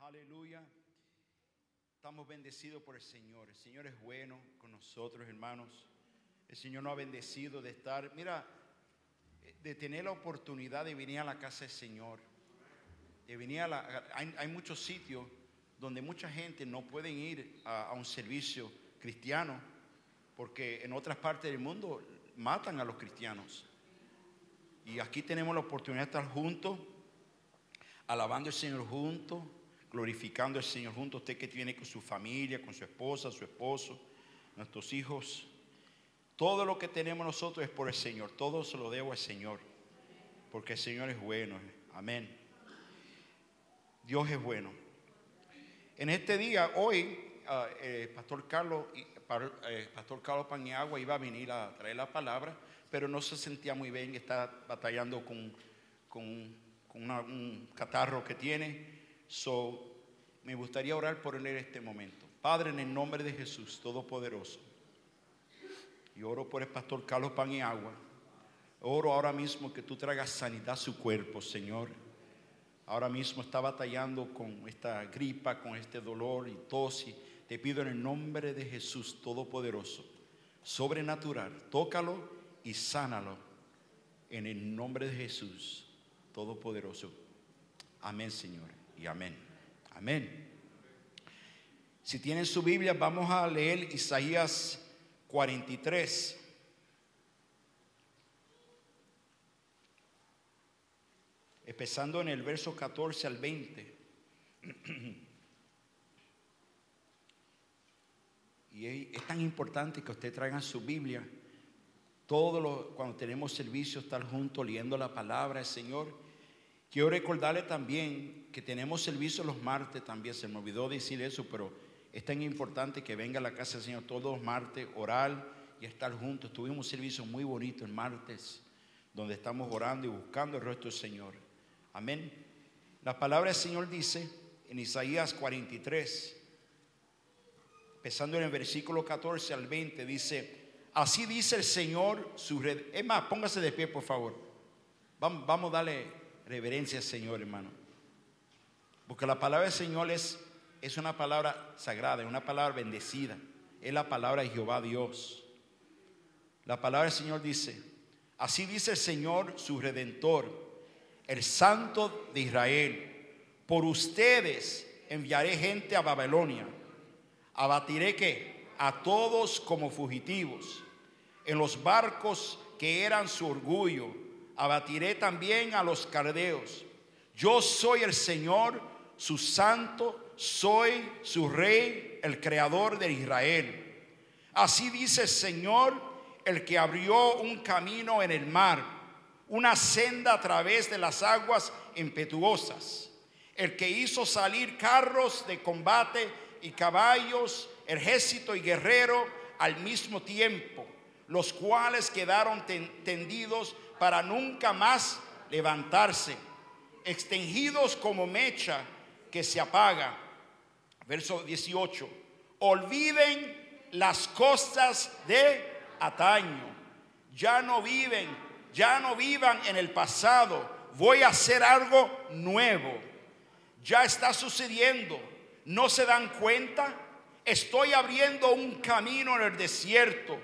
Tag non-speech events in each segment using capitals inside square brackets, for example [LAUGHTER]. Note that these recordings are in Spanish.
Aleluya. Estamos bendecidos por el Señor. El Señor es bueno con nosotros, hermanos. El Señor nos ha bendecido de estar, mira, de tener la oportunidad de venir a la casa del Señor. De venir a la, hay, muchos sitios donde mucha gente no pueden ir a, a un servicio cristiano porque en otras partes del mundo matan a los cristianos. Y aquí tenemos la oportunidad de estar juntos, alabando al Señor juntos, glorificando al Señor juntos. Usted que tiene con su familia, con su esposa, su esposo, nuestros hijos. Todo lo que tenemos nosotros es por el Señor. Todo se lo debo al Señor. Porque el Señor es bueno. Amén. Dios es bueno. En este día, hoy, uh, Pastor Carlos, eh, Pastor Carlos Paniagua iba a venir a traer la palabra, pero no se sentía muy bien, está batallando con, con, un catarro que tiene. So, me gustaría orar por él en este momento. Padre, en el nombre de Jesús, Todopoderoso, y oro por el Pastor Carlos Paniagua. Oro ahora mismo que tú traigas sanidad a su cuerpo, Señor. Ahora mismo está batallando con esta gripa, con este dolor y tos. Y te pido en el nombre de Jesús Todopoderoso, sobrenatural, tócalo y sánalo. En el nombre de Jesús Todopoderoso. Amén, Señor. Y amén. Amén. Si tienen su Biblia, vamos a leer Isaías 43. Empezando en el verso 14 al 20. [CLEARS THROAT] Y es tan importante que usted traiga su Biblia. Todo lo, cuando tenemos servicio, estar juntos leyendo la palabra del Señor. Quiero recordarle también que tenemos servicio los martes también. Se me olvidó decir eso, pero es tan importante que venga a la casa del Señor todos los martes, orar y estar juntos. Tuvimos un servicio muy bonito el martes, donde estamos orando y buscando el rostro del Señor. Amén. La palabra del Señor dice en Isaías 43, empezando en el versículo 14 al 20, dice, así dice el Señor, su red. Es más, póngase de pie, por favor. Vamos, vamos a darle reverencia al Señor, hermano. Porque la palabra del Señor es, es una palabra sagrada, es una palabra bendecida. Es la palabra de Jehová Dios. La palabra del Señor dice, así dice el Señor, su redentor, el santo de Israel. Por ustedes enviaré gente a Babilonia abatiré que a todos como fugitivos en los barcos que eran su orgullo abatiré también a los cardeos yo soy el Señor su santo soy su rey el creador de Israel. Así dice el Señor el que abrió un camino en el mar una senda a través de las aguas impetuosas el que hizo salir carros de combate y caballos, ejército y guerrero al mismo tiempo, los cuales quedaron tendidos para nunca más levantarse, extendidos como mecha que se apaga. Verso 18, olviden las costas de ataño, ya no viven, ya no vivan en el pasado, voy a hacer algo nuevo, ya está sucediendo ¿No se dan cuenta? Estoy abriendo un camino en el desierto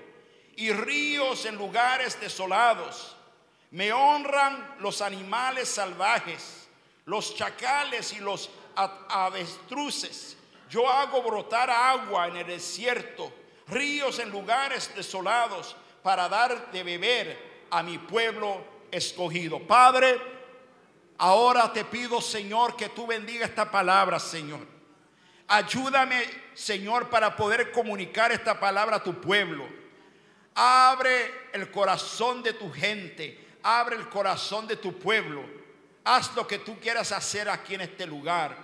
y ríos en lugares desolados. Me honran los animales salvajes, los chacales y los avestruces. Yo hago brotar agua en el desierto, ríos en lugares desolados para dar de beber a mi pueblo escogido. Padre, ahora te pido, Señor, que tú bendiga esta palabra, Señor. Ayúdame, Señor, para poder comunicar esta palabra a tu pueblo. Abre el corazón de tu gente. Abre el corazón de tu pueblo. Haz lo que tú quieras hacer aquí en este lugar.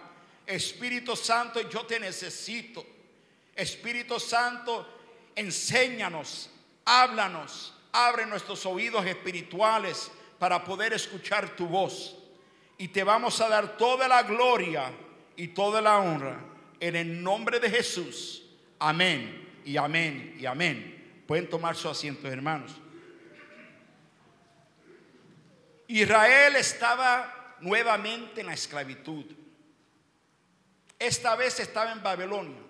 Espíritu Santo, yo te necesito. Espíritu Santo, enséñanos, háblanos, abre nuestros oídos espirituales para poder escuchar tu voz. Y te vamos a dar toda la gloria y toda la honra en el nombre de Jesús. Amén y amén y amén. Pueden tomar su asiento, hermanos. Israel estaba nuevamente en la esclavitud. esta vez estaba en Babilonia.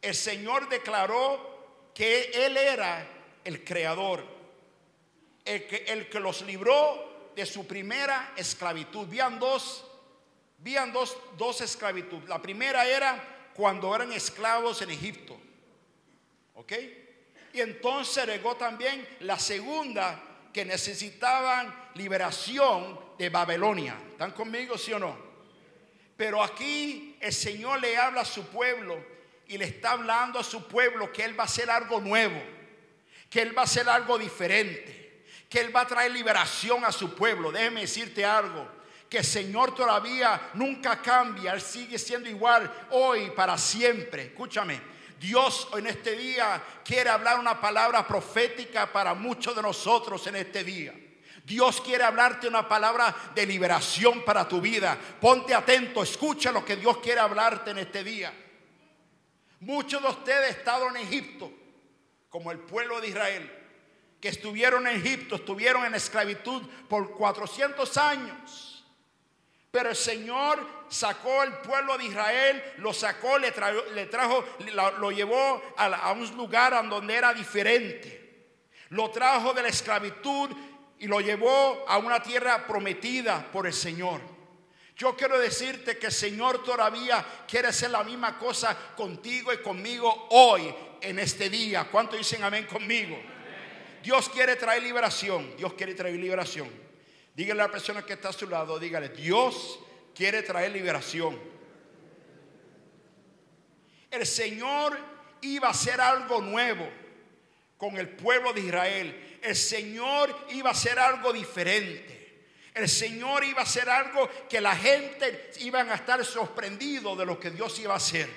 El Señor declaró que Él era el creador, el que, el que los libró de su primera esclavitud. Vían dos, vían dos, dos esclavitud. La primera era cuando eran esclavos en Egipto. ¿Ok? Y entonces llegó también la segunda que necesitaban liberación de Babilonia. ¿Están conmigo, sí o no? Pero aquí el Señor le habla a su pueblo y le está hablando a su pueblo que Él va a hacer algo nuevo, que Él va a hacer algo diferente, que Él va a traer liberación a su pueblo. Déjeme decirte algo, que el Señor todavía nunca cambia, Él sigue siendo igual hoy para siempre. Escúchame. Dios en este día quiere hablar una palabra profética para muchos de nosotros en este día. Dios quiere hablarte una palabra de liberación para tu vida. Ponte atento, escucha lo que Dios quiere hablarte en este día. Muchos de ustedes estado en Egipto, como el pueblo de Israel, que estuvieron en Egipto, estuvieron en esclavitud por 400 años. Pero el Señor sacó el pueblo de Israel, lo sacó, le, trajo, lo, llevó a, un lugar donde era diferente. Lo trajo de la esclavitud y lo llevó a una tierra prometida por el Señor. Yo quiero decirte que el Señor todavía quiere hacer la misma cosa contigo y conmigo hoy, en este día. ¿Cuántos dicen amén conmigo? Dios quiere traer liberación. Dios quiere traer liberación. Dígale a la persona que está a su lado, dígale, Dios quiere traer liberación. El Señor iba a hacer algo nuevo con el pueblo de Israel. El Señor iba a hacer algo diferente. El Señor iba a hacer algo que la gente iban a estar sorprendidos de lo que Dios iba a hacer.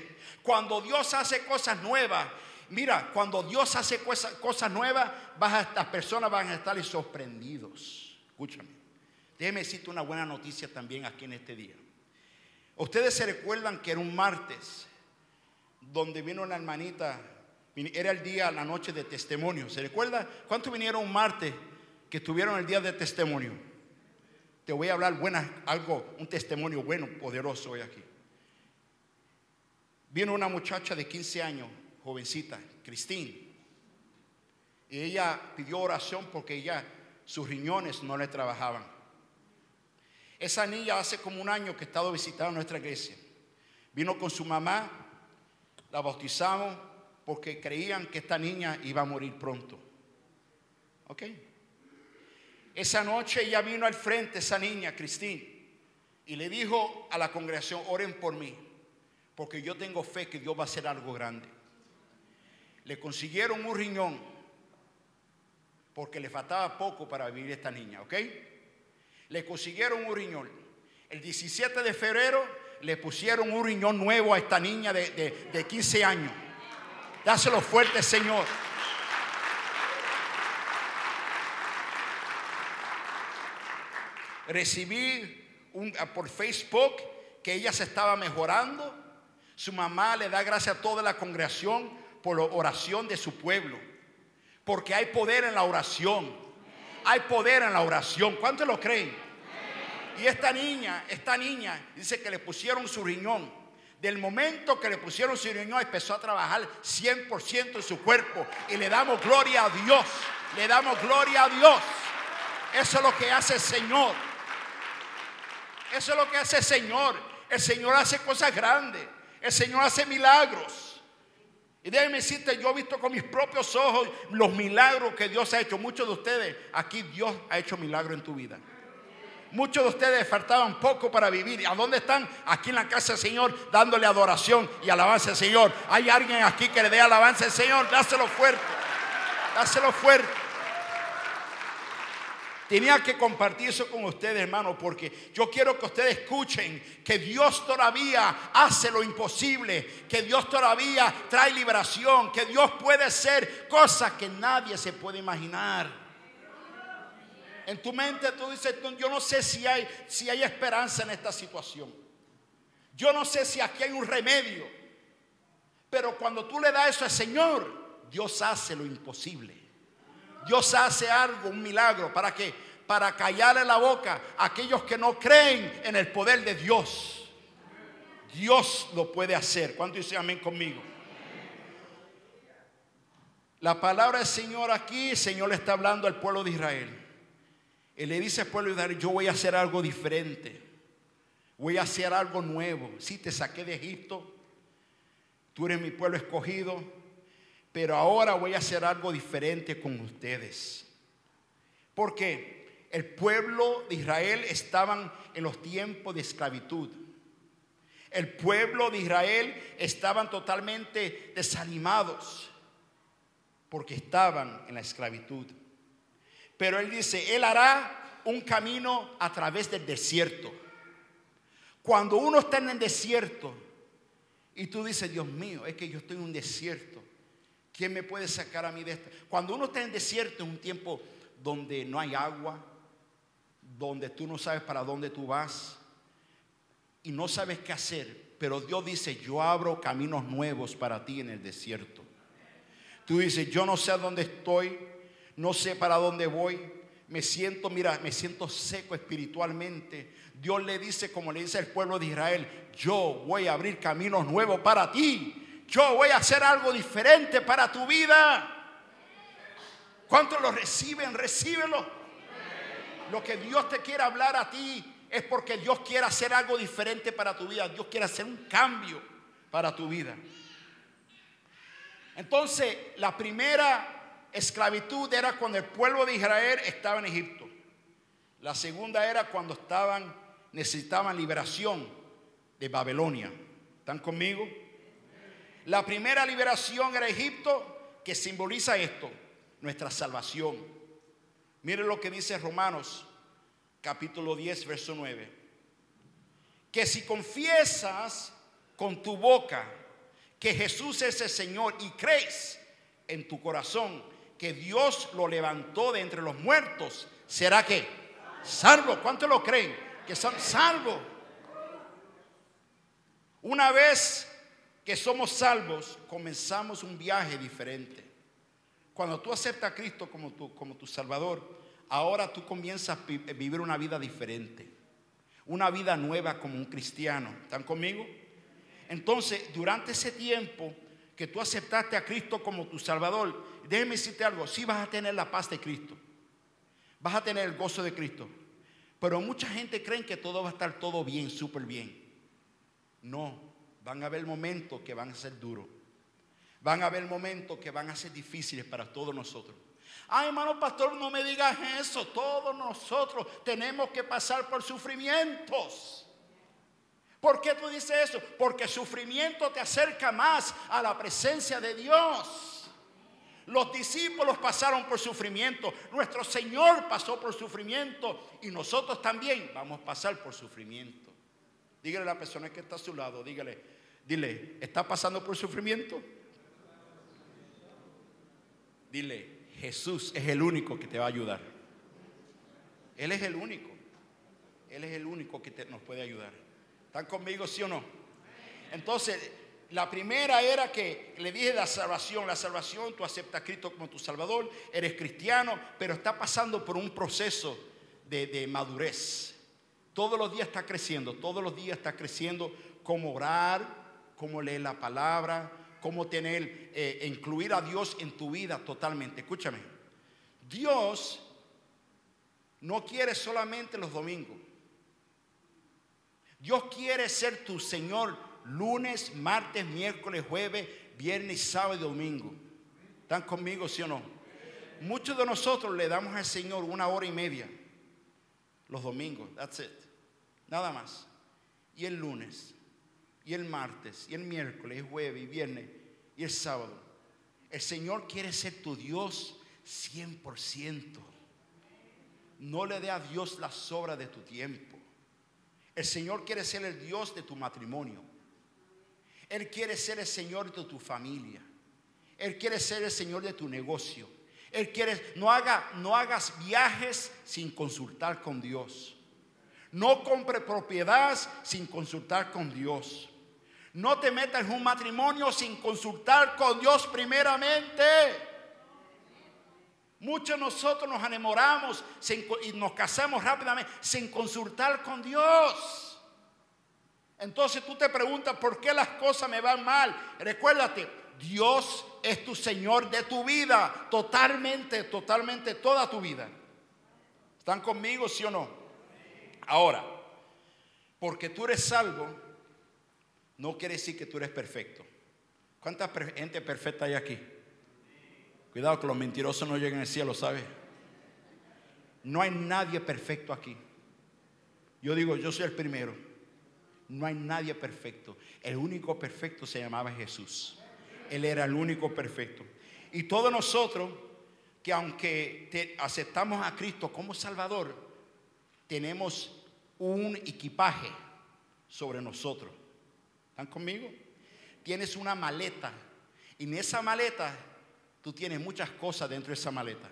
Cuando Dios hace cosas nuevas, mira, cuando Dios hace cosas, cosas nuevas, las personas van a estar sorprendidos. Escúchame. Déjeme decirte una buena noticia también aquí en este día. Ustedes se recuerdan que era un martes donde vino una hermanita, era el día, la noche de testimonio. ¿Se recuerda? ¿Cuántos vinieron un martes que estuvieron el día de testimonio? Te voy a hablar buena, algo, un testimonio bueno, poderoso hoy aquí. Vino una muchacha de 15 años, jovencita, Cristín. Y ella pidió oración porque ella, sus riñones no le trabajaban. Esa niña hace como un año que ha estado visitando nuestra iglesia. Vino con su mamá, la bautizamos porque creían que esta niña iba a morir pronto. ¿Ok? Esa noche ella vino al frente, esa niña, Cristín, y le dijo a la congregación, oren por mí, porque yo tengo fe que Dios va a hacer algo grande. Le consiguieron un riñón, porque le faltaba poco para vivir esta niña, ¿ok? Le consiguieron un riñón. El 17 de febrero le pusieron un riñón nuevo a esta niña de, 15 años. Dáselo fuerte, Señor. Recibí un, por Facebook que ella se estaba mejorando. Su mamá le da gracias a toda la congregación por la oración de su pueblo. Porque hay poder en la oración hay poder en la oración. ¿Cuántos lo creen? Y esta niña, esta niña, dice que le pusieron su riñón. Del momento que le pusieron su riñón, empezó a trabajar 100% en su cuerpo. Y le damos gloria a Dios. Le damos gloria a Dios. Eso es lo que hace el Señor. Eso es lo que hace el Señor. El Señor hace cosas grandes. El Señor hace milagros. Y déjenme decirte, yo he visto con mis propios ojos los milagros que Dios ha hecho. Muchos de ustedes, aquí Dios ha hecho milagros en tu vida. Muchos de ustedes faltaban poco para vivir. ¿A dónde están? Aquí en la casa del Señor, dándole adoración y alabanza al Señor. Hay alguien aquí que le dé alabanza al Señor. Dáselo fuerte. Dáselo fuerte. Tenía que compartir eso con ustedes, hermano, porque yo quiero que ustedes escuchen que Dios todavía hace lo imposible, que Dios todavía trae liberación, que Dios puede hacer cosas que nadie se puede imaginar. En tu mente tú dices, yo no sé si hay, si hay esperanza en esta situación. Yo no sé si aquí hay un remedio. Pero cuando tú le das eso al Señor, Dios hace lo imposible. Dios hace algo, un milagro. ¿Para qué? Para callarle la boca a aquellos que no creen en el poder de Dios. Dios lo puede hacer. ¿Cuánto dicen amén conmigo? La palabra del Señor aquí, el Señor le está hablando al pueblo de Israel. Él le dice al pueblo de Israel, yo voy a hacer algo diferente. Voy a hacer algo nuevo. Si te saqué de Egipto, tú eres mi pueblo escogido, pero ahora voy a hacer algo diferente con ustedes. Porque el pueblo de Israel estaban en los tiempos de esclavitud. El pueblo de Israel estaban totalmente desanimados porque estaban en la esclavitud. Pero él dice, él hará un camino a través del desierto. Cuando uno está en el desierto y tú dices, Dios mío, es que yo estoy en un desierto. ¿Quién me puede sacar a mí de esto? Cuando uno está en desierto es un tiempo donde no hay agua, donde tú no sabes para dónde tú vas y no sabes qué hacer. Pero Dios dice, yo abro caminos nuevos para ti en el desierto. Tú dices, yo no sé a dónde estoy, no sé para dónde voy, me siento, mira, me siento seco espiritualmente. Dios le dice, como le dice al pueblo de Israel, yo voy a abrir caminos nuevos para ti. Yo voy a hacer algo diferente para tu vida. ¿Cuántos lo reciben? Recíbelo. Lo que Dios te quiere hablar a ti es porque Dios quiere hacer algo diferente para tu vida. Dios quiere hacer un cambio para tu vida. Entonces, la primera esclavitud era cuando el pueblo de Israel estaba en Egipto. La segunda era cuando estaban necesitaban liberación de Babilonia. ¿Están conmigo? La primera liberación era Egipto, que simboliza esto, nuestra salvación. Mire lo que dice Romanos capítulo 10, verso 9. Que si confiesas con tu boca que Jesús es el Señor y crees en tu corazón que Dios lo levantó de entre los muertos, será que salvo. ¿Cuántos lo creen? Que son salvos. Una vez que somos salvos, comenzamos un viaje diferente. Cuando tú aceptas a Cristo como tu, como tu Salvador, ahora tú comienzas a vivir una vida diferente. Una vida nueva como un cristiano. ¿Están conmigo? Entonces, durante ese tiempo que tú aceptaste a Cristo como tu Salvador, déjeme decirte algo, sí vas a tener la paz de Cristo, vas a tener el gozo de Cristo, pero mucha gente cree que todo va a estar todo bien, súper bien. No, van a haber momentos que van a ser duros, van a haber momentos que van a ser difíciles para todos nosotros. Ay, hermano pastor, no me digas eso. Todos nosotros tenemos que pasar por sufrimientos. ¿Por qué tú dices eso? Porque sufrimiento te acerca más a la presencia de Dios. Los discípulos pasaron por sufrimiento, nuestro Señor pasó por sufrimiento y nosotros también vamos a pasar por sufrimiento. Dígale a la persona que está a su lado, dígale, dile, ¿está pasando por sufrimiento? Dile, Jesús es el único que te va a ayudar. Él es el único. Él es el único que nos puede ayudar. ¿Están conmigo, sí o no? Entonces, la primera era que le dije la salvación, la salvación, tú aceptas a Cristo como tu Salvador, eres cristiano, pero está pasando por un proceso de, madurez. Todos los días está creciendo, todos los días está creciendo cómo orar, cómo leer la palabra, cómo tener, eh, incluir a Dios en tu vida totalmente. Escúchame, Dios no quiere solamente los domingos. Dios quiere ser tu Señor lunes, martes, miércoles, jueves, viernes, sábado y domingo. ¿Están conmigo, sí o no? Muchos de nosotros le damos al Señor una hora y media los domingos. That's it. Nada más. Y el lunes, y el martes, y el miércoles, y jueves, y viernes, y el sábado. El Señor quiere ser tu Dios 100%. No le dé a Dios la sobra de tu tiempo. El Señor quiere ser el Dios de tu matrimonio. Él quiere ser el Señor de tu familia. Él quiere ser el Señor de tu negocio. Él quiere, no, haga, no hagas viajes sin consultar con Dios. No compre propiedad sin consultar con Dios. No te metas en un matrimonio sin consultar con Dios primeramente. Muchos de nosotros nos enamoramos y nos casamos rápidamente sin consultar con Dios. Entonces tú te preguntas por qué las cosas me van mal. Recuérdate, Dios es tu Señor de tu vida, totalmente, totalmente toda tu vida. ¿Están conmigo, sí o no? Ahora, porque tú eres salvo, no quiere decir que tú eres perfecto. ¿Cuánta gente perfecta hay aquí? Cuidado que los mentirosos no lleguen al cielo, ¿sabes? No hay nadie perfecto aquí. Yo digo, yo soy el primero. No hay nadie perfecto. El único perfecto se llamaba Jesús. Él era el único perfecto. Y todos nosotros, que aunque aceptamos a Cristo como Salvador, tenemos un equipaje sobre nosotros. ¿Están conmigo? Tienes una maleta. Y en esa maleta tú tienes muchas cosas dentro de esa maleta.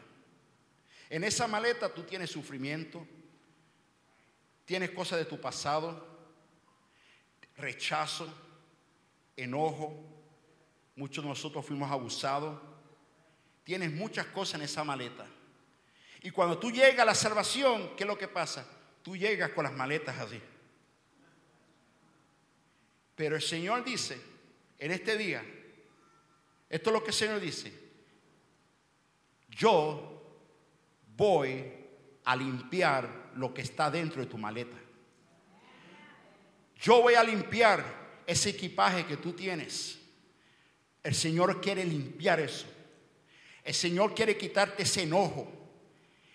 En esa maleta tú tienes sufrimiento, tienes cosas de tu pasado, rechazo, enojo. Muchos de nosotros fuimos abusados. Tienes muchas cosas en esa maleta. Y cuando tú llegas a la salvación, ¿qué es lo que pasa? Tú llegas con las maletas así. Pero el Señor dice, en este día, esto es lo que el Señor dice, yo voy a limpiar lo que está dentro de tu maleta. Yo voy a limpiar ese equipaje que tú tienes. El Señor quiere limpiar eso. El Señor quiere quitarte ese enojo,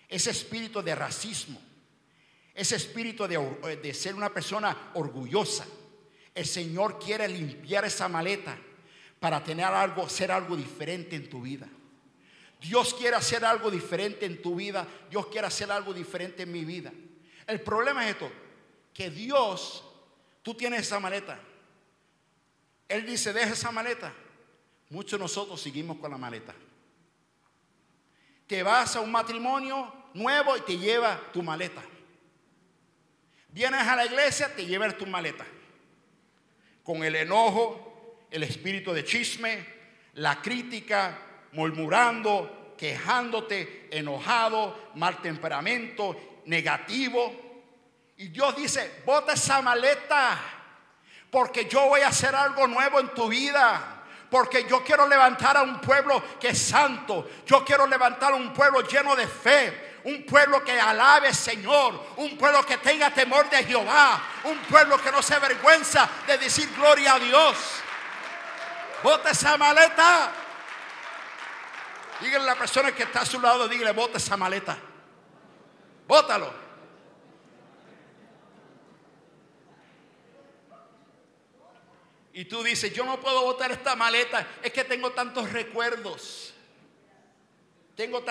ese espíritu de racismo, ese espíritu de, ser una persona orgullosa. El Señor quiere limpiar esa maleta para tener algo, ser algo diferente en tu vida. Dios quiere hacer algo diferente en tu vida. Dios quiere hacer algo diferente en mi vida. El problema es esto, que Dios, tú tienes esa maleta. Él dice, deja esa maleta. Muchos de nosotros seguimos con la maleta. Te vas a un matrimonio nuevo y te lleva tu maleta. Vienes a la iglesia, te llevas tu maleta. Con el enojo, el espíritu de chisme, la crítica, murmurando, quejándote, enojado, mal temperamento, negativo. Y Dios dice, bota esa maleta, porque yo voy a hacer algo nuevo en tu vida. Porque yo quiero levantar a un pueblo que es santo. Yo quiero levantar a un pueblo lleno de fe. Un pueblo que alabe Señor. Un pueblo que tenga temor de Jehová. Un pueblo que no se avergüenza de decir gloria a Dios. Bota esa maleta. Dígale a la persona que está a su lado, dígale, bota esa maleta. Bótalo. Y tú dices, yo no puedo botar esta maleta, es que tengo tantos recuerdos. Tengo,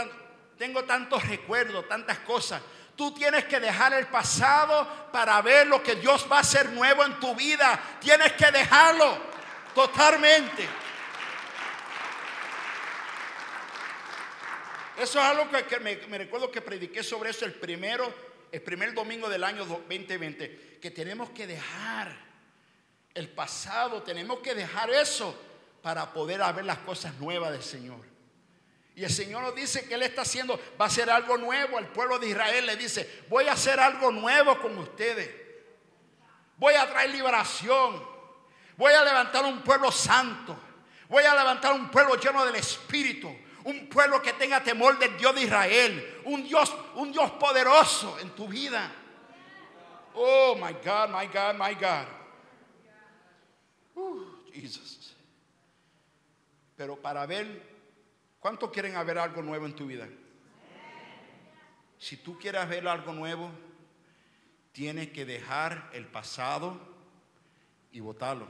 tengo tantos recuerdos, tantas cosas. Tú tienes que dejar el pasado para ver lo que Dios va a hacer nuevo en tu vida. Tienes que dejarlo totalmente. Eso es algo que, me, recuerdo que prediqué sobre eso el primero, el primer domingo del año 2020, que tenemos que dejar el pasado, tenemos que dejar eso para poder ver las cosas nuevas del Señor. Y el Señor nos dice que Él está haciendo, va a hacer algo nuevo. al pueblo de Israel le dice, voy a hacer algo nuevo con ustedes. Voy a traer liberación. Voy a levantar un pueblo santo. Voy a levantar un pueblo lleno del Espíritu un pueblo que tenga temor del Dios de Israel, un Dios, un Dios poderoso en tu vida. Oh my God, my God, my God. Uh, Jesus. Pero para ver, ¿cuántos quieren ver algo nuevo en tu vida? Si tú quieres ver algo nuevo, tienes que dejar el pasado y votarlo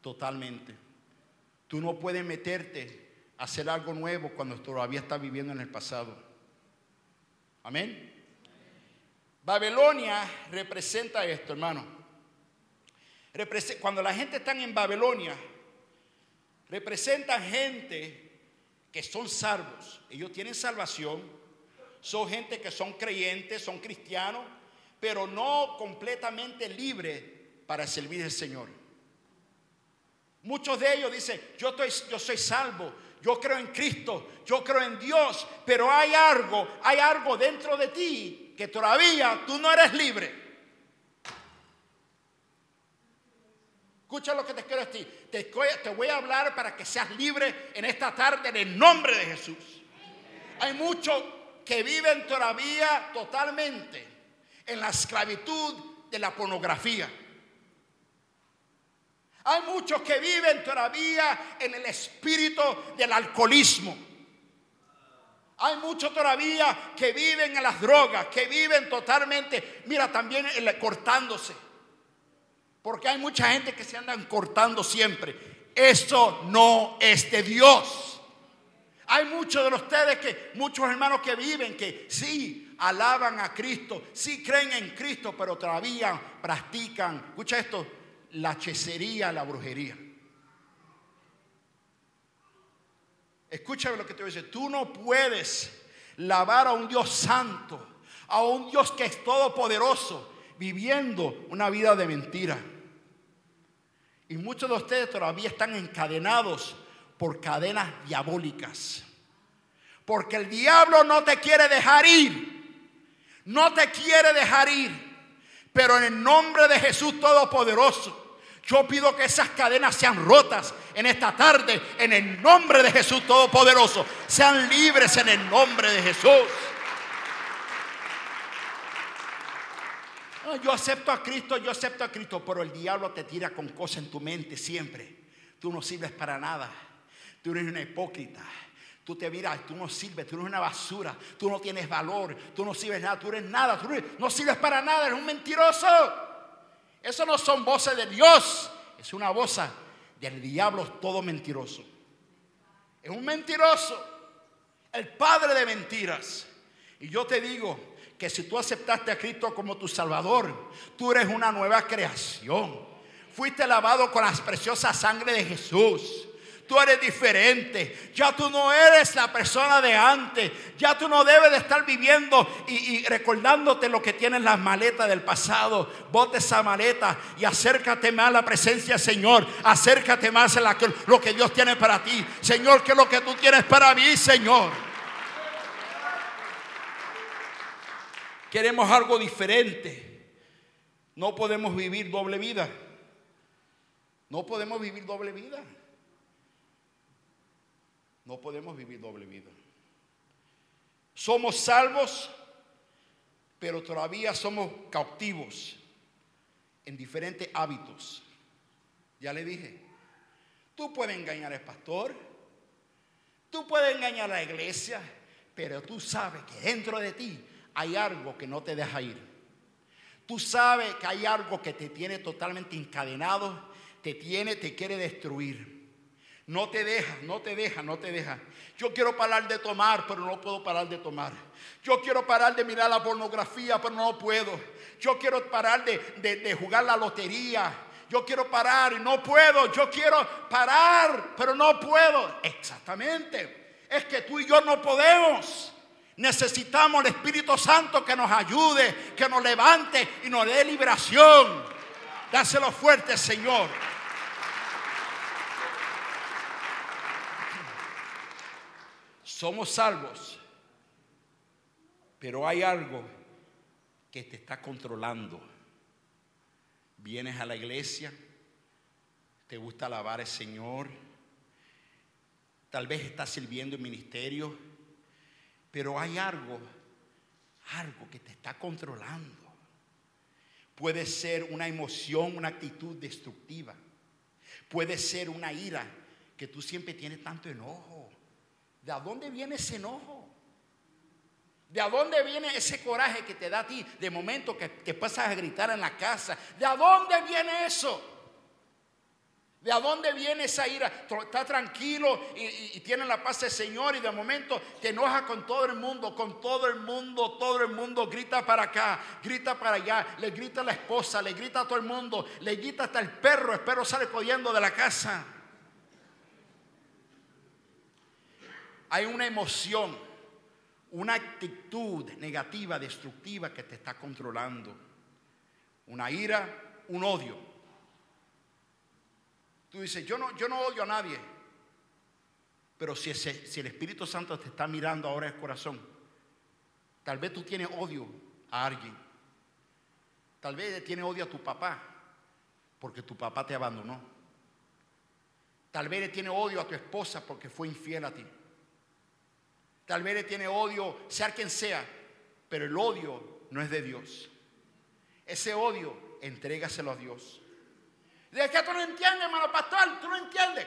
totalmente. Tú no puedes meterte hacer algo nuevo cuando todavía está viviendo en el pasado. Amén. Babilonia representa esto, hermano. Cuando la gente está en Babilonia, representa gente que son salvos. Ellos tienen salvación. Son gente que son creyentes, son cristianos, pero no completamente libres para servir al Señor. Muchos de ellos dicen, yo, estoy, yo soy salvo, yo creo en Cristo, yo creo en Dios, pero hay algo, hay algo dentro de ti que todavía tú no eres libre. Escucha lo que te quiero decir. Te, te voy a hablar para que seas libre en esta tarde en el nombre de Jesús. Hay muchos que viven todavía totalmente en la esclavitud de la pornografía. Hay muchos que viven todavía en el espíritu del alcoholismo. Hay muchos todavía que viven en las drogas, que viven totalmente, mira, también cortándose. Porque hay mucha gente que se andan cortando siempre. Eso no es de Dios. Hay muchos de ustedes que, muchos hermanos que viven, que sí alaban a Cristo, sí creen en Cristo, pero todavía practican, escucha esto, la hechicería, la brujería. Escúchame lo que te voy a decir. Tú no puedes lavar a un Dios santo, a un Dios que es todopoderoso, viviendo una vida de mentira. Y muchos de ustedes todavía están encadenados por cadenas diabólicas. Porque el diablo no te quiere dejar ir. No te quiere dejar ir. Pero en el nombre de Jesús Todopoderoso, yo pido que esas cadenas sean rotas en esta tarde, en el nombre de Jesús Todopoderoso. Sean libres en el nombre de Jesús. Yo acepto a Cristo, yo acepto a Cristo, pero el diablo te tira con cosas en tu mente siempre. Tú no sirves para nada. Tú eres una hipócrita. Tú te miras, tú no sirves, tú eres una basura, tú no tienes valor, tú no sirves nada, tú eres nada, tú no sirves para nada, eres un mentiroso. Eso no son voces de Dios, es una voz del diablo todo mentiroso. Es un mentiroso, el padre de mentiras. Y yo te digo que si tú aceptaste a Cristo como tu Salvador, tú eres una nueva creación. Fuiste lavado con la preciosa sangre de Jesús tú eres diferente. Ya tú no eres la persona de antes. Ya tú no debes de estar viviendo y, recordándote lo que tienes las maletas del pasado. Bote esa maleta y acércate más a la presencia del Señor. Acércate más a lo que Dios tiene para ti. Señor, ¿qué es lo que tú tienes para mí, Señor? Queremos algo diferente. No podemos vivir doble vida. No podemos vivir doble vida. No podemos vivir doble vida. Somos salvos, pero todavía somos cautivos en diferentes hábitos. Ya le dije, tú puedes engañar al pastor, tú puedes engañar a la iglesia, pero tú sabes que dentro de ti hay algo que no te deja ir. Tú sabes que hay algo que te tiene totalmente encadenado, te tiene, te quiere destruir. No te deja, no te deja, no te deja. Yo quiero parar de tomar, pero no puedo parar de tomar. Yo quiero parar de mirar la pornografía, pero no puedo. Yo quiero parar de, jugar la lotería. Yo quiero parar y no puedo. Yo quiero parar, pero no puedo. Exactamente. Es que tú y yo no podemos. Necesitamos el Espíritu Santo que nos ayude, que nos levante y nos dé liberación. Dáselo fuerte, Señor. somos salvos, pero hay algo que te está controlando. Vienes a la iglesia, te gusta alabar al Señor, tal vez estás sirviendo en ministerio, pero hay algo, algo que te está controlando. Puede ser una emoción, una actitud destructiva. Puede ser una ira que tú siempre tienes tanto enojo. ¿De dónde viene ese enojo? ¿De dónde viene ese coraje que te da a ti de momento que te pasas a gritar en la casa? ¿De dónde viene eso? ¿De dónde viene esa ira? Está tranquilo y, y, tiene la paz del Señor y de momento te enoja con todo el mundo, con todo el mundo, todo el mundo grita para acá, grita para allá, le grita a la esposa, le grita a todo el mundo, le grita hasta el perro, el perro sale corriendo de la casa. hay una emoción, una actitud negativa, destructiva que te está controlando. Una ira, un odio. Tú dices, yo no, yo no odio a nadie. Pero si, si el Espíritu Santo te está mirando ahora en el corazón, tal vez tú tienes odio a alguien. Tal vez tienes odio a tu papá. porque tu papá te abandonó. Tal vez le tiene odio a tu esposa porque fue infiel a ti. Tal vez le tiene odio, sea quien sea, pero el odio no es de Dios. Ese odio, entrégaselo a Dios. ¿De qué tú no entiendes, hermano pastor? Tú no entiendes.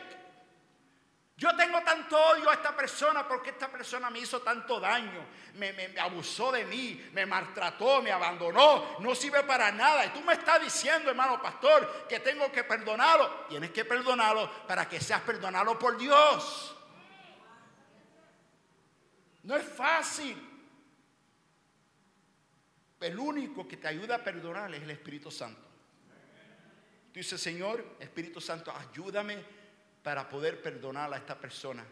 Yo tengo tanto odio a esta persona porque esta persona me hizo tanto daño, me, abusó de mí, me maltrató, me abandonó, no sirve para nada. Y tú me estás diciendo, hermano pastor, que tengo que perdonarlo. Tienes que perdonarlo para que seas perdonado por Dios. No es fácil. El único que te ayuda a perdonar es el Espíritu Santo. Tú dices, Señor, Espíritu Santo, ayúdame para poder perdonar a esta persona.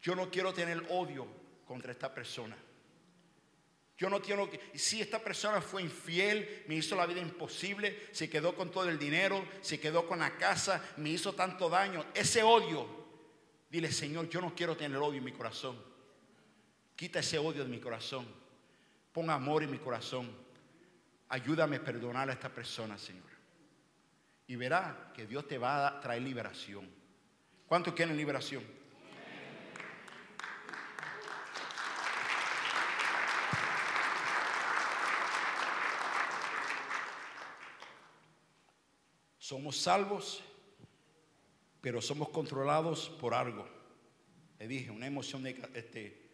Yo no quiero tener odio contra esta persona. Yo no quiero que, si esta persona fue infiel, me hizo la vida imposible, se quedó con todo el dinero, se quedó con la casa, me hizo tanto daño. Ese odio, dile, Señor, yo no quiero tener odio en mi corazón. Quita ese odio de mi corazón. Pon amor en mi corazón. Ayúdame a perdonar a esta persona, Señor. Y verá que Dios te va a traer liberación. ¿Cuántos quieren liberación? Somos salvos, pero somos controlados por algo. Le dije, una emoción, este,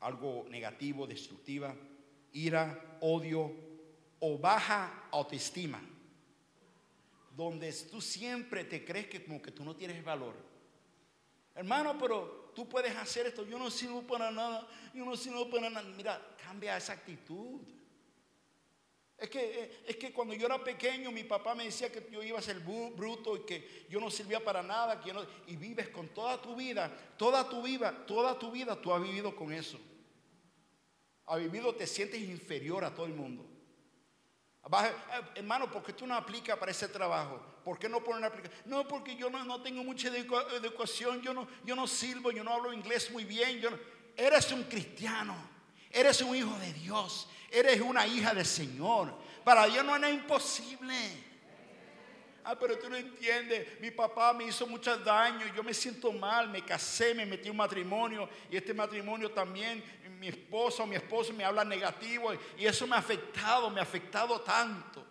algo negativo, destructiva, ira, odio o baja autoestima donde tú siempre te crees que como que tú no tienes valor. Hermano, pero tú puedes hacer esto, yo no sirvo para nada, yo no sirvo para nada. Mira, cambia esa actitud. Es que, es que cuando yo era pequeño mi papá me decía que yo iba a ser bruto y que yo no servía para nada, y vives con toda tu vida, toda tu vida, toda tu vida tú has vivido con eso. Has vivido, te sientes inferior a todo el mundo. Eh, hermano, ¿por qué tú no aplicas para ese trabajo? ¿Por qué no pones una aplicación? No, porque yo no, tengo mucha educación, yo no, sirvo, yo no hablo inglés muy bien. Eres un cristiano, eres un hijo de Dios, eres una hija del Señor. Para Dios no es imposible. Ah, pero tú no entiendes. Mi papá me hizo mucho daño. Yo me siento mal. Me casé, me metí en un matrimonio. Y este matrimonio también, mi esposo, mi esposo me habla negativo. Y eso me ha afectado, me ha afectado tanto.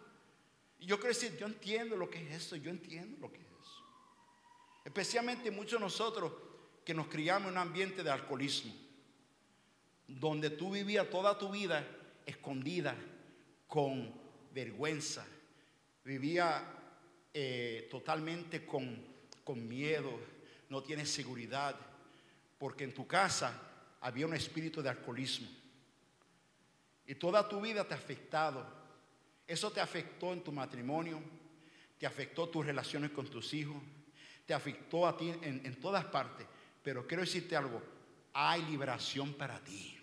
Y yo quiero decir, yo entiendo lo que es eso. Yo entiendo lo que es eso. Especialmente muchos de nosotros que nos criamos en un ambiente de alcoholismo. Donde tú vivías toda tu vida escondida, con vergüenza. Vivía eh, totalmente con, con miedo, no tienes seguridad, porque en tu casa había un espíritu de alcoholismo. Y toda tu vida te ha afectado. Eso te afectó en tu matrimonio, te afectó tus relaciones con tus hijos, te afectó a ti en, todas partes. Pero quiero decirte algo, hay liberación para ti.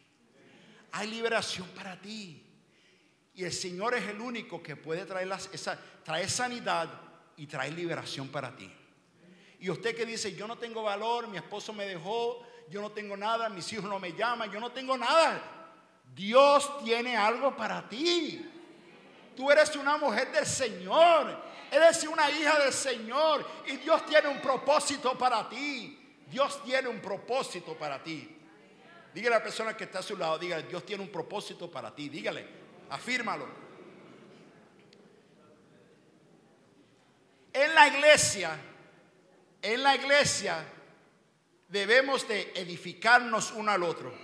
Hay liberación para ti. Y el Señor es el único que puede traer, esa, traer sanidad y traer liberación para ti. Y usted que dice, yo no tengo valor, mi esposo me dejó, yo no tengo nada, mis hijos no me llaman, yo no tengo nada. Dios tiene algo para ti. Tú eres una mujer del Señor, eres una hija del Señor y Dios tiene un propósito para ti. Dios tiene un propósito para ti. Dígale a la persona que está a su lado, dígale, Dios tiene un propósito para ti. Dígale, afírmalo. En la iglesia, en la iglesia debemos de edificarnos uno al otro.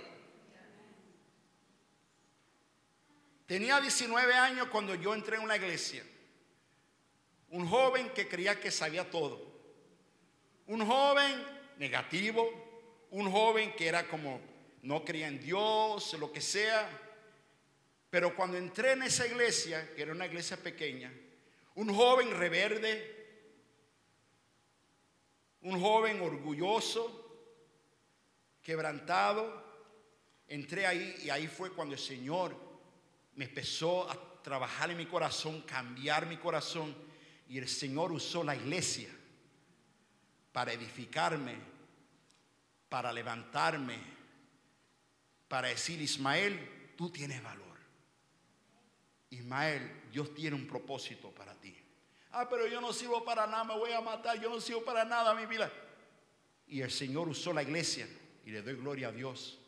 Tenía 19 años cuando yo entré en una iglesia. Un joven que creía que sabía todo. Un joven negativo. Un joven que era como no creía en Dios, lo que sea. Pero cuando entré en esa iglesia, que era una iglesia pequeña, un joven reverde, un joven orgulloso, quebrantado. Entré ahí y ahí fue cuando el Señor me empezó a trabajar en mi corazón, cambiar mi corazón. Y el Señor usó la iglesia para edificarme, para levantarme, para decir, Ismael, tú tienes valor. Ismael, Dios tiene un propósito para ti. Ah, pero yo no sirvo para nada, me voy a matar, yo no sirvo para nada mi vida. Y el Señor usó la iglesia y le doy gloria a Dios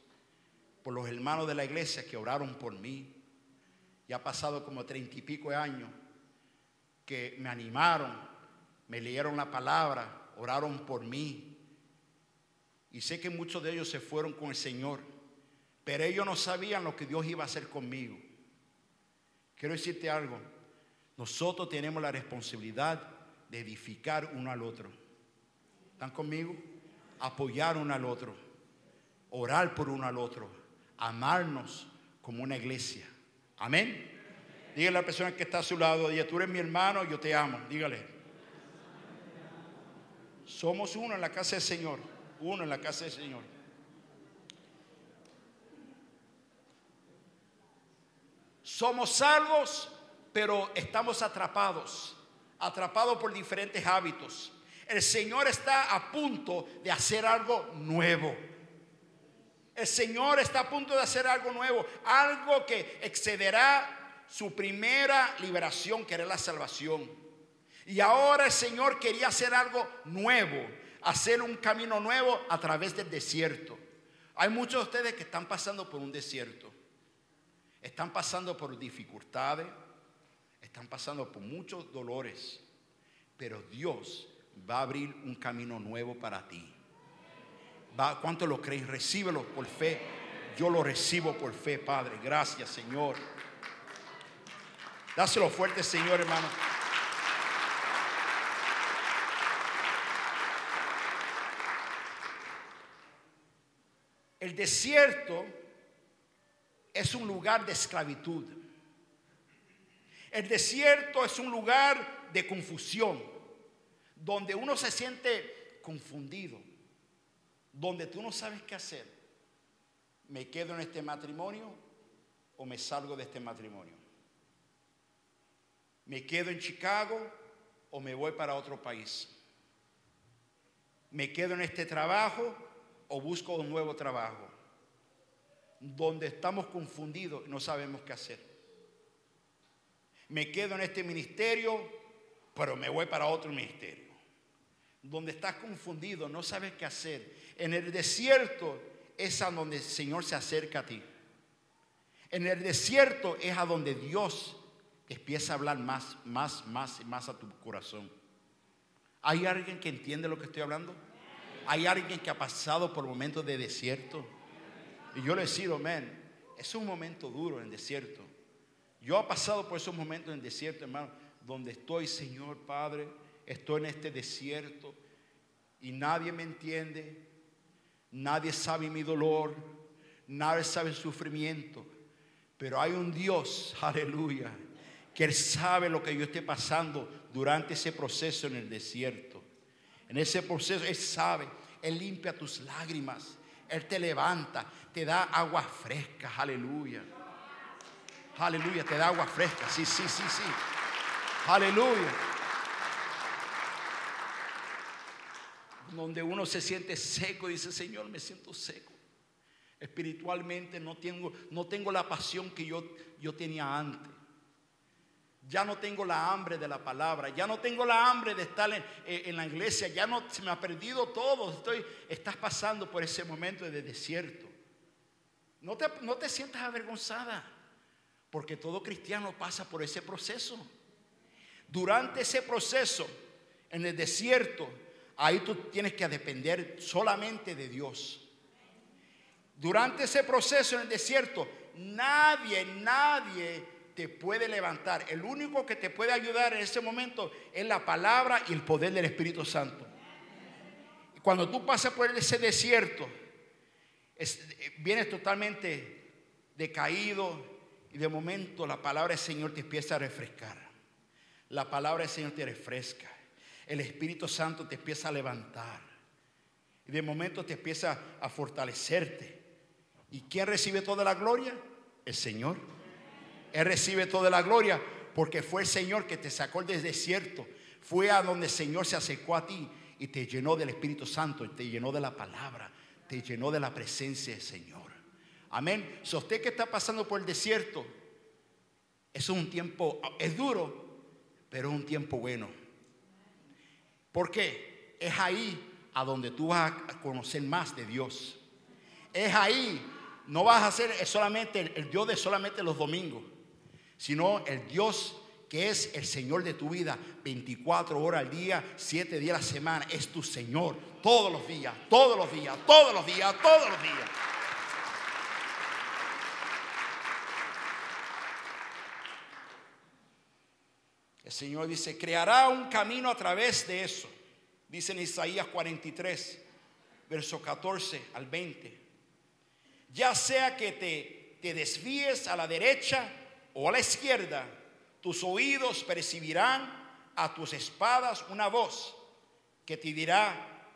por los hermanos de la iglesia que oraron por mí. Ya ha pasado como treinta y pico de años que me animaron, me leyeron la palabra, oraron por mí. Y sé que muchos de ellos se fueron con el Señor, pero ellos no sabían lo que Dios iba a hacer conmigo. Quiero decirte algo, nosotros tenemos la responsabilidad de edificar uno al otro. ¿Están conmigo? Apoyar uno al otro, orar por uno al otro, amarnos como una iglesia. Amén. Dígale a la persona que está a su lado, dile, tú eres mi hermano, yo te amo. Dígale. Somos uno en la casa del Señor, uno en la casa del Señor. Somos salvos, pero estamos atrapados, atrapados por diferentes hábitos. El Señor está a punto de hacer algo nuevo. El Señor está a punto de hacer algo nuevo, algo que excederá su primera liberación, que era la salvación. Y ahora el Señor quería hacer algo nuevo, hacer un camino nuevo a través del desierto. Hay muchos de ustedes que están pasando por un desierto. Están pasando por dificultades, están pasando por muchos dolores, pero Dios va a abrir un camino nuevo para ti. Va, ¿Cuánto lo creen? Recíbelo por fe. Yo lo recibo por fe, Padre. Gracias, Señor. Dáselo fuerte, Señor, hermano. El desierto es un lugar de esclavitud. El desierto es un lugar de confusión, donde uno se siente confundido, donde tú no sabes qué hacer. ¿Me quedo en este matrimonio o me salgo de este matrimonio? ¿Me quedo en Chicago o me voy para otro país? ¿Me quedo en este trabajo o busco un nuevo trabajo? Donde estamos confundidos y no sabemos qué hacer. Me quedo en este ministerio, pero me voy para otro ministerio. Donde estás confundido, no sabes qué hacer. En el desierto es a donde el Señor se acerca a ti. En el desierto es a donde Dios empieza a hablar más, más, más y más a tu corazón. ¿Hay alguien que entiende lo que estoy hablando? Hay alguien que ha pasado por momentos de desierto. Y yo le digo, amén, es un momento duro en el desierto. Yo he pasado por esos momentos en el desierto, hermano, donde estoy, Señor Padre, estoy en este desierto y nadie me entiende, nadie sabe mi dolor, nadie sabe el sufrimiento, pero hay un Dios, [LAUGHS] aleluya, que Él sabe lo que yo esté pasando durante ese proceso en el desierto. En ese proceso Él sabe, Él limpia tus lágrimas, Él te levanta, te da agua fresca, aleluya. Aleluya, te da agua fresca, sí, sí, sí, sí. Aleluya. Donde uno se siente seco, dice, Señor, me siento seco. Espiritualmente no tengo, no tengo la pasión que yo, yo tenía antes. Ya no tengo la hambre de la palabra, ya no tengo la hambre de estar en, la iglesia, ya no se me ha perdido todo. Estoy, estás pasando por ese momento de desierto. No te, no te sientas avergonzada, porque todo cristiano pasa por ese proceso. Durante ese proceso, en el desierto, ahí tú tienes que depender solamente de Dios. Durante ese proceso en el desierto, nadie, nadie te puede levantar. El único que te puede ayudar en ese momento es la palabra y el poder del Espíritu Santo. Cuando tú pasas por ese desierto, vienes totalmente decaído y de momento la palabra del Señor te empieza a refrescar. La palabra del Señor te refresca. El Espíritu Santo te empieza a levantar. Y de momento te empieza a fortalecerte. ¿Y quién recibe toda la gloria? El Señor. Él recibe toda la gloria porque fue el Señor que te sacó del desierto. Fue a donde el Señor se acercó a ti y te llenó del Espíritu Santo, y te llenó de la palabra, te llenó de la presencia del Señor. Amén. Si usted que está pasando por el desierto, es un tiempo, es duro, pero es un tiempo bueno. ¿Por qué? Es ahí a donde tú vas a conocer más de Dios. Es ahí, no vas a ser solamente el, Dios de solamente los domingos, sino el Dios que es el Señor de tu vida 24 horas al día, 7 días a la semana. Es tu Señor todos los días, todos los días, todos los días, todos los días. Señor dice, creará un camino a través de eso. Dice en Isaías 43, verso 14 al 20. Ya sea que te, te desvíes a la derecha o a la izquierda, tus oídos percibirán a tus espadas una voz que te dirá,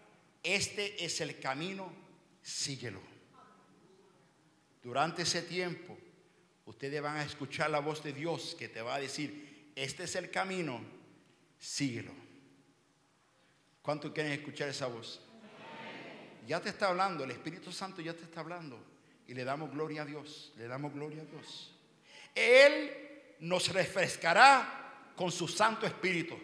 este es el camino, síguelo. Durante ese tiempo, ustedes van a escuchar la voz de Dios que te va a decir, este es el camino, síguelo. ¿Cuánto quieren escuchar esa voz? Ya te está hablando, el Espíritu Santo ya te está hablando. Y le damos gloria a Dios, le damos gloria a Dios. Él nos refrescará con su Santo Espíritu.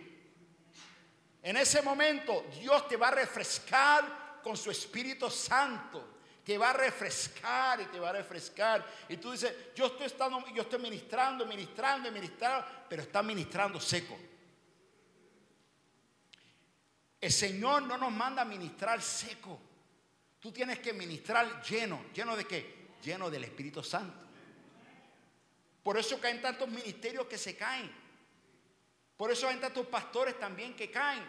En ese momento Dios te va a refrescar con su Espíritu Santo. Te va a refrescar y te va a refrescar. Y tú dices, yo estoy, estando, yo estoy ministrando, ministrando, ministrando, pero está ministrando seco. El Señor no nos manda a ministrar seco. Tú tienes que ministrar lleno. ¿Lleno de qué? Lleno del Espíritu Santo. Por eso caen tantos ministerios que se caen. Por eso hay tantos pastores también que caen.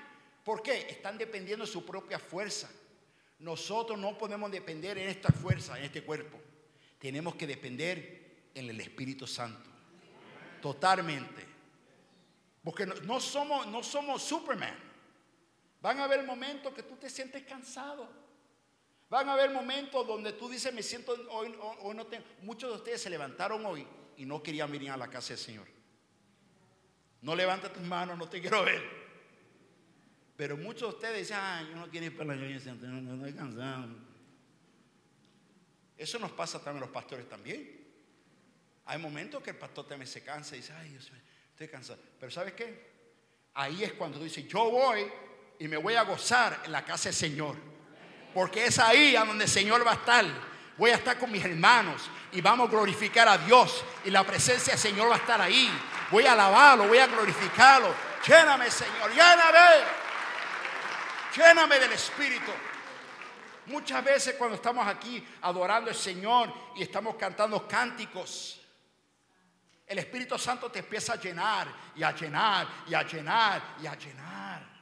¿Por qué? Están dependiendo de su propia fuerza. Nosotros no podemos depender en esta fuerza, en este cuerpo. Tenemos que depender en el Espíritu Santo. Totalmente. Porque no, somos, no somos Superman. Van a haber momentos que tú te sientes cansado. Van a haber momentos donde tú dices, me siento, hoy, hoy no tengo. Muchos de ustedes se levantaron hoy y no querían venir a la casa del Señor. No levanta tus manos, no te [LAUGHS] quiero ver. Pero muchos de ustedes dicen, ay, yo no quiero ir para la iglesia, no, estoy cansado. Eso nos pasa también a los pastores también. Hay momentos que el pastor también se cansa y dice, ay, Dios, estoy cansado. Pero ¿sabes qué? Ahí es cuando tú dices, yo voy y me voy a gozar en la casa del Señor. Porque es ahí a donde el Señor va a estar. Voy a estar con mis hermanos y vamos a glorificar a Dios. Y la presencia del Señor va a estar ahí. Voy a alabarlo, voy a glorificarlo. Lléname, Señor, lléname. Lléname del Espíritu. Muchas veces cuando estamos aquí adorando al Señor y estamos cantando cánticos, el Espíritu Santo te empieza a llenar y a llenar y a llenar y a llenar.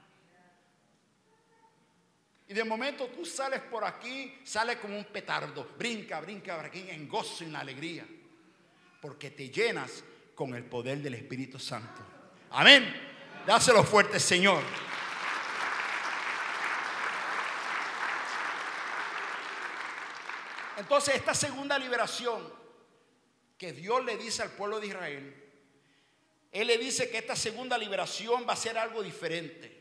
Y de momento tú sales por aquí, sales como un petardo, brinca, brinca por aquí en gozo y en alegría, porque te llenas con el poder del Espíritu Santo. Amén. Dáselo fuerte, Señor. Entonces, esta segunda liberación que Dios le dice al pueblo de Israel, Él le dice que esta segunda liberación va a ser algo diferente.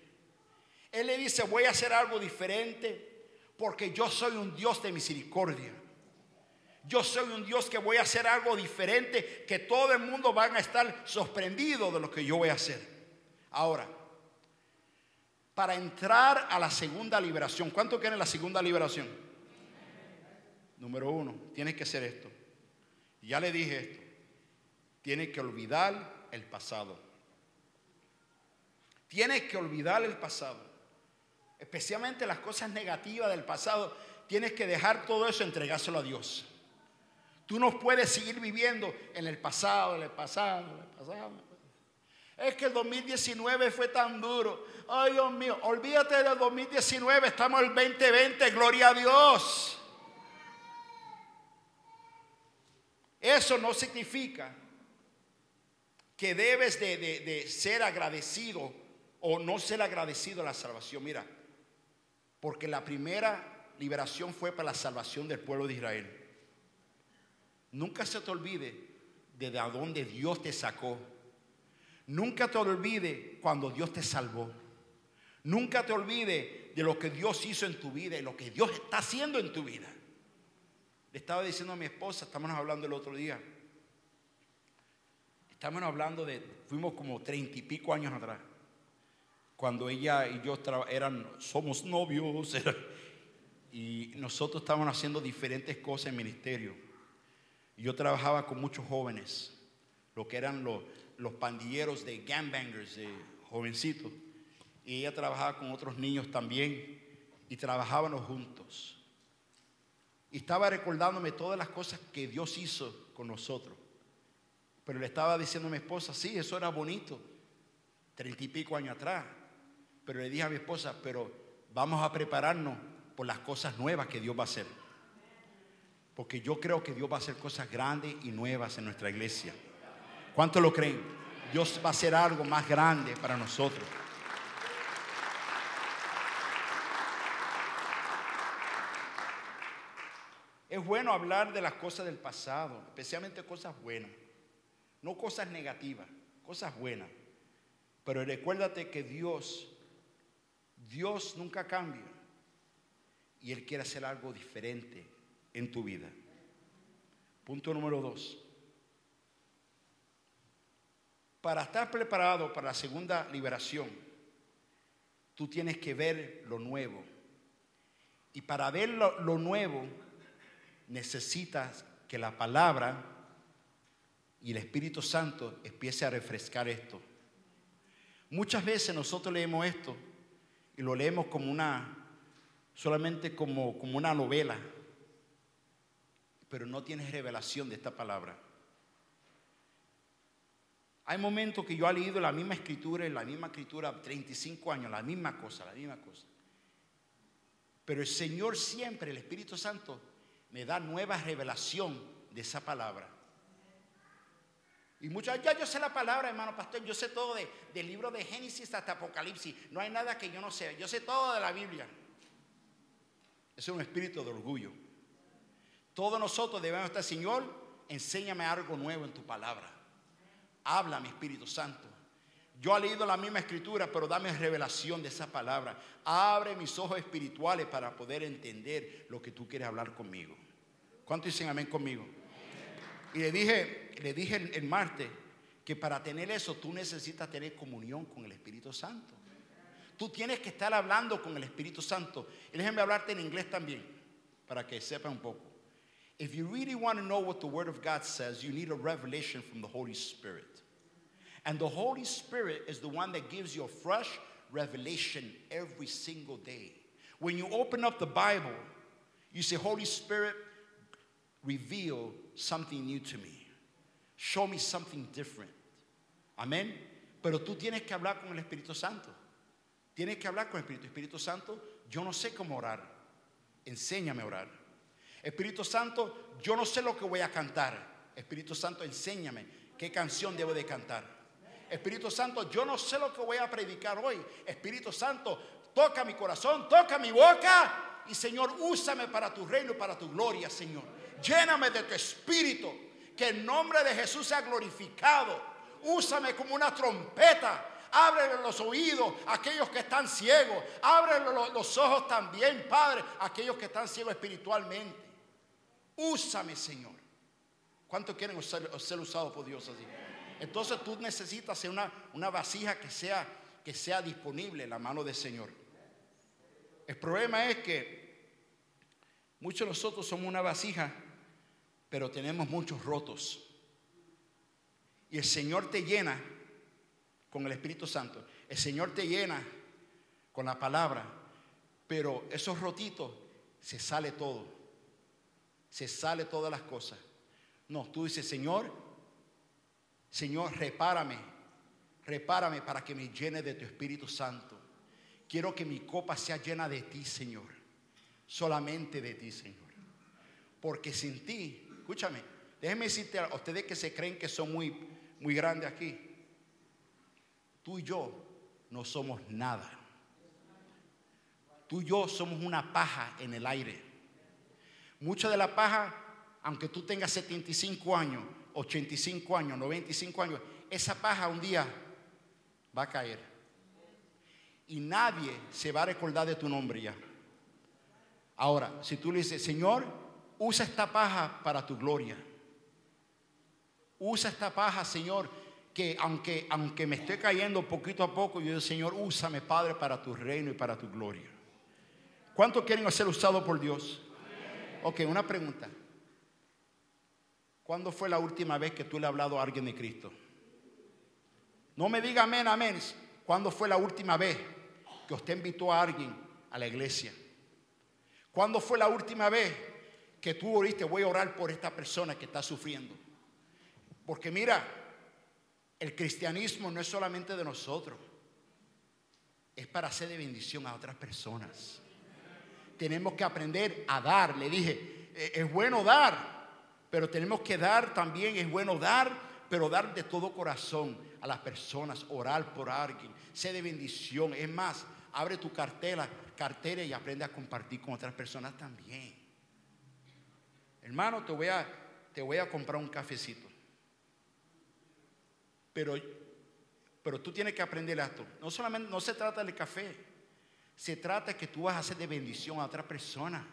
Él le dice, voy a hacer algo diferente porque yo soy un Dios de misericordia. Yo soy un Dios que voy a hacer algo diferente, que todo el mundo va a estar sorprendido de lo que yo voy a hacer. Ahora, para entrar a la segunda liberación, ¿cuánto quieren la segunda liberación? Número uno, tienes que hacer esto. Ya le dije esto. Tienes que olvidar el pasado. Tienes que olvidar el pasado. Especialmente las cosas negativas del pasado. Tienes que dejar todo eso, entregárselo a Dios. Tú no puedes seguir viviendo en el pasado, en el pasado, en el pasado. Es que el 2019 fue tan duro. Ay, Dios mío, olvídate del 2019, estamos en el 2020, gloria a Dios. Eso no significa que debes de, ser agradecido o no ser agradecido a la salvación. Mira, porque la primera liberación fue para la salvación del pueblo de Israel. Nunca se te olvide de dónde Dios te sacó. Nunca te olvide cuando Dios te salvó. Nunca te olvide de lo que Dios hizo en tu vida y lo que Dios está haciendo en tu vida. Le estaba diciendo a mi esposa, estamos hablando el otro día. Estamos hablando de, fuimos como treinta y pico años atrás, cuando ella y yo eran, somos novios, [LAUGHS] y nosotros estábamos haciendo diferentes cosas en ministerio. Yo trabajaba con muchos jóvenes, lo que eran los, los pandilleros de gangbangers, de jovencitos, y ella trabajaba con otros niños también, y trabajábamos juntos. Y estaba recordándome todas las cosas que Dios hizo con nosotros. Pero le estaba diciendo a mi esposa, sí, eso era bonito, treinta y pico años atrás. Pero le dije a mi esposa, pero vamos a prepararnos por las cosas nuevas que Dios va a hacer. Porque yo creo que Dios va a hacer cosas grandes y nuevas en nuestra iglesia. ¿Cuántos lo creen? Dios va a hacer algo más grande para nosotros. Es bueno hablar de las cosas del pasado, especialmente cosas buenas. No cosas negativas, cosas buenas. Pero recuérdate que Dios, Dios nunca cambia. Y Él quiere hacer algo diferente en tu vida. Punto número dos. Para estar preparado para la segunda liberación, tú tienes que ver lo nuevo. Y para ver lo, lo nuevo, necesitas que la palabra y el Espíritu Santo empiece a refrescar esto. Muchas veces nosotros leemos esto y lo leemos como una, solamente como, como una novela, pero no tienes revelación de esta palabra. Hay momentos que yo he leído la misma escritura, la misma escritura, 35 años, la misma cosa, la misma cosa. Pero el Señor siempre, el Espíritu Santo, me da nueva revelación de esa palabra. Y muchos, ya yo sé la palabra, hermano pastor, yo sé todo de, del libro de Génesis hasta Apocalipsis. No hay nada que yo no sé, yo sé todo de la Biblia. es un espíritu de orgullo. Todos nosotros debemos estar, Señor, enséñame algo nuevo en tu palabra. Habla, mi Espíritu Santo. Yo he leído la misma escritura, pero dame revelación de esa palabra. Abre mis ojos espirituales para poder entender lo que tú quieres hablar conmigo. ¿Cuánto dicen amén conmigo? Y le dije, le dije el, martes que para tener eso tú necesitas tener comunión con el Espíritu Santo. Tú tienes que estar hablando con el Espíritu Santo. Y déjenme hablarte en inglés también, para que sepa un poco. If you really want to know what the Word of God says, you need a revelation from the Holy Spirit. And the Holy Spirit is the one that gives you a fresh revelation every single day. When you open up the Bible, you say, Holy Spirit, reveal something new to me. Show me something different. Amén. Pero tú tienes que hablar con el Espíritu Santo. Tienes que hablar con el Espíritu. Espíritu Santo, yo no sé cómo orar. Enséñame a orar. Espíritu Santo, yo no sé lo que voy a cantar. Espíritu Santo, enséñame qué canción debo de cantar. Espíritu Santo, yo no sé lo que voy a predicar hoy. Espíritu Santo, toca mi corazón, toca mi boca. Y Señor, úsame para tu reino, para tu gloria, Señor. Lléname de tu espíritu. Que el nombre de Jesús sea glorificado. Úsame como una trompeta. Ábrele los oídos aquellos que están ciegos. Ábrele los ojos también, Padre, aquellos que están ciegos espiritualmente. Úsame, Señor. ¿Cuántos quieren ser, ser usados por Dios así? Entonces tú necesitas una, una vasija que sea, que sea disponible en la mano del Señor. El problema es que muchos de nosotros somos una vasija pero tenemos muchos rotos. Y el Señor te llena con el Espíritu Santo. El Señor te llena con la palabra. Pero esos rotitos se sale todo. Se sale todas las cosas. No, tú dices, Señor, Señor, repárame. Repárame para que me llene de tu Espíritu Santo. Quiero que mi copa sea llena de ti, Señor. Solamente de ti, Señor. Porque sin ti escúchame, déjenme decirte a ustedes que se creen que son muy, muy grandes aquí. Tú y yo no somos nada. Tú y yo somos una paja en el aire. Mucha de la paja, aunque tú tengas 75 años, 85 años, 95 años, esa paja un día va a caer. Y nadie se va a recordar de tu nombre ya. Ahora, si tú le dices, Señor, usa esta paja para tu gloria. Usa esta paja, Señor, que aunque, aunque me esté cayendo poquito a poco, yo digo, Señor, úsame, Padre, para tu reino y para tu gloria. ¿Cuántos quieren ser usados por Dios? Ok, una pregunta. ¿Cuándo fue la última vez que tú le has hablado a alguien de Cristo? No me diga amén, amén. ¿Cuándo fue la última vez que usted invitó a alguien a la iglesia? ¿Cuándo fue la última vez que tú oriste, voy a orar por esta persona que está sufriendo? Porque mira, el cristianismo no es solamente de nosotros, es para hacer de bendición a otras personas. Tenemos que aprender a dar. Le dije, e-, es bueno dar, pero tenemos que dar también, es bueno dar, pero dar de todo corazón a las personas, orar por alguien, sé de bendición. Es más, abre tu cartera, cartera y aprende a compartir con otras personas también. Hermano, te voy a, te voy a comprar un cafecito. Pero, pero tú tienes que aprender esto. No solamente, no se trata del café. Se trata que tú vas a hacer de bendición a otra persona.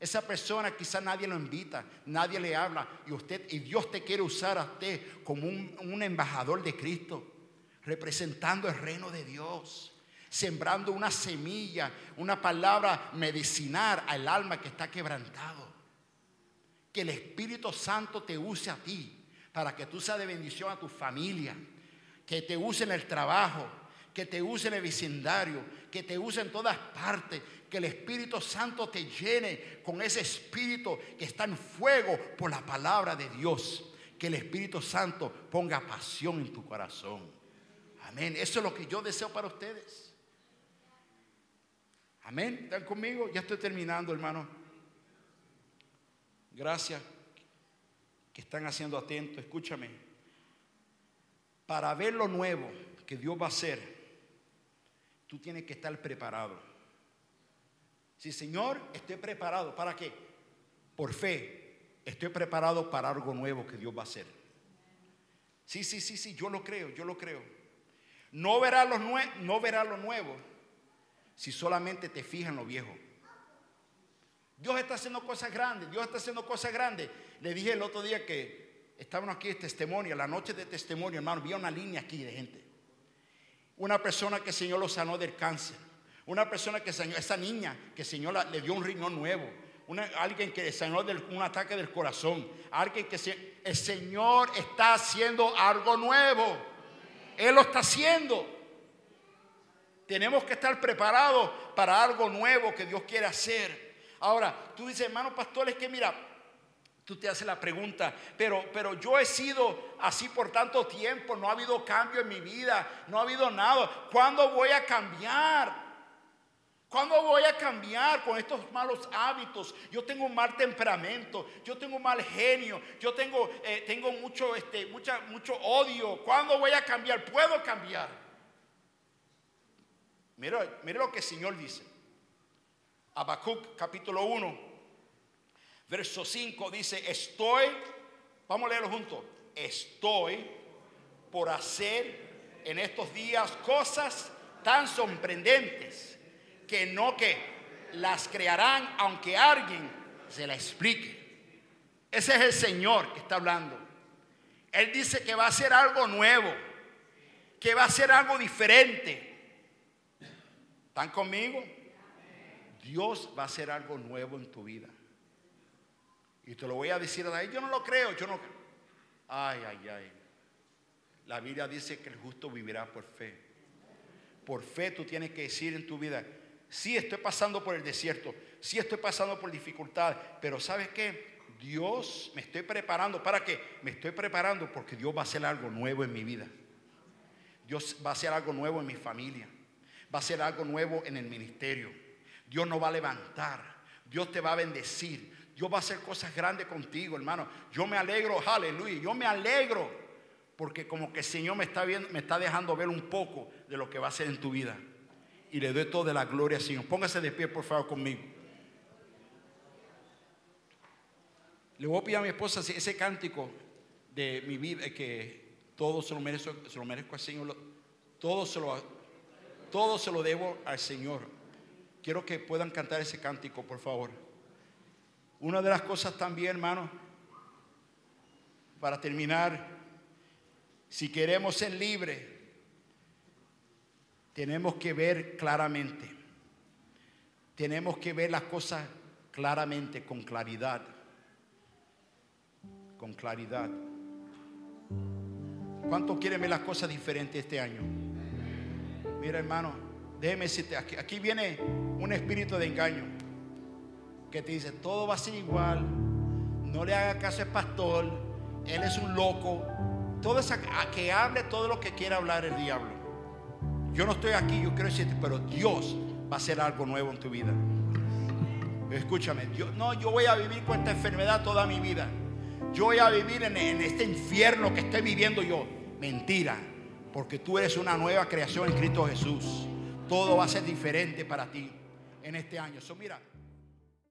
Esa persona quizá nadie lo invita, nadie le habla y usted y Dios te quiere usar a usted como un, un embajador de Cristo, representando el reino de Dios, sembrando una semilla, una palabra medicinal al alma que está quebrantado. Que el Espíritu Santo te use a ti para que tú seas de bendición a tu familia, que te use en el trabajo, que te use en el vecindario, que te use en todas partes, que el Espíritu Santo te llene con ese espíritu que está en fuego por la palabra de Dios. Que el Espíritu Santo ponga pasión en tu corazón. Amén. Eso es lo que yo deseo para ustedes. Amén. ¿Están conmigo? Ya estoy terminando, hermano. Gracias que están haciendo atento. Escúchame. Para ver lo nuevo que Dios va a hacer, tú tienes que estar preparado. Sí, Señor, estoy preparado. ¿Para qué? Por fe, estoy preparado para algo nuevo que Dios va a hacer. Sí, sí, sí, sí, yo lo creo, yo lo creo. No verás lo, no verá lo nuevo si solamente te fijas en lo viejo. Dios está haciendo cosas grandes, Dios está haciendo cosas grandes. Le dije el otro día que estábamos aquí en testimonio, la noche de testimonio, hermano, vi una línea aquí de gente. Una persona que el Señor lo sanó del cáncer. Una persona que Señor, esa niña que el Señor le dio un riñón nuevo. alguien que sanó de un ataque del corazón. Alguien que el Señor está haciendo algo nuevo. Él lo está haciendo. Tenemos que estar preparados para algo nuevo que Dios quiere hacer. Ahora, tú dices, hermano pastor, es que mira, tú te haces la pregunta, pero, pero yo he sido así por tanto tiempo, no ha habido cambio en mi vida, no ha habido nada. ¿Cuándo voy a cambiar? ¿Cuándo voy a cambiar con estos malos hábitos? Yo tengo un mal temperamento, yo tengo un mal genio, yo tengo, eh, tengo mucho, este, mucha, mucho odio. ¿Cuándo voy a cambiar? ¿Puedo cambiar? Mira, mira lo que el Señor dice. Habacuc capítulo 1, verso 5 dice, estoy, vamos a leerlo juntos, estoy por hacer en estos días cosas tan sorprendentes que no que las crearán aunque alguien se la explique. Ese es el Señor que está hablando. Él dice que va a hacer algo nuevo, que va a hacer algo diferente. ¿Están conmigo? Dios va a hacer algo nuevo en tu vida. Y te lo voy a decir a yo no lo creo, yo no. Ay, ay, ay. La Biblia dice que el justo vivirá por fe. Por fe tú tienes que decir en tu vida, Sí estoy pasando por el desierto, sí estoy pasando por dificultades, pero ¿sabes qué? Dios me estoy preparando. ¿Para qué? Me estoy preparando porque Dios va a hacer algo nuevo en mi vida. Dios va a hacer algo nuevo en mi familia. Va a hacer algo nuevo en el ministerio. Dios nos va a levantar. Dios te va a bendecir. Dios va a hacer cosas grandes contigo, hermano. Yo me alegro, aleluya. Yo me alegro porque como que el Señor me está, viendo, me está dejando ver un poco de lo que va a hacer en tu vida y le doy toda la gloria al Señor. Póngase de pie, por favor, conmigo. Le voy a pedir a mi esposa ese cántico de mi vida, que todo se lo merezco, se lo merezco al Señor, todo se, lo, todo se lo debo al Señor. Quiero que puedan cantar ese cántico, por favor. Una de las cosas también, hermano, para terminar, Si queremos ser libres, tenemos que ver claramente. Tenemos que ver las cosas claramente, con claridad. Con claridad. ¿Cuántos quieren ver las cosas diferentes este año? Mira, hermano, déjeme decirte, aquí, aquí viene un espíritu de engaño que te dice, todo va a ser igual, no le haga caso al pastor, él es un loco. Todo esa, a que hable todo lo que quiera hablar el diablo. Yo no estoy aquí, yo quiero decirte, pero Dios va a hacer algo nuevo en tu vida. Escúchame, yo, no, yo voy a vivir con esta enfermedad toda mi vida. Yo voy a vivir en, en este infierno que estoy viviendo yo. Mentira, porque tú eres una nueva creación en Cristo Jesús. Todo va a ser diferente para ti en este año. So, mira.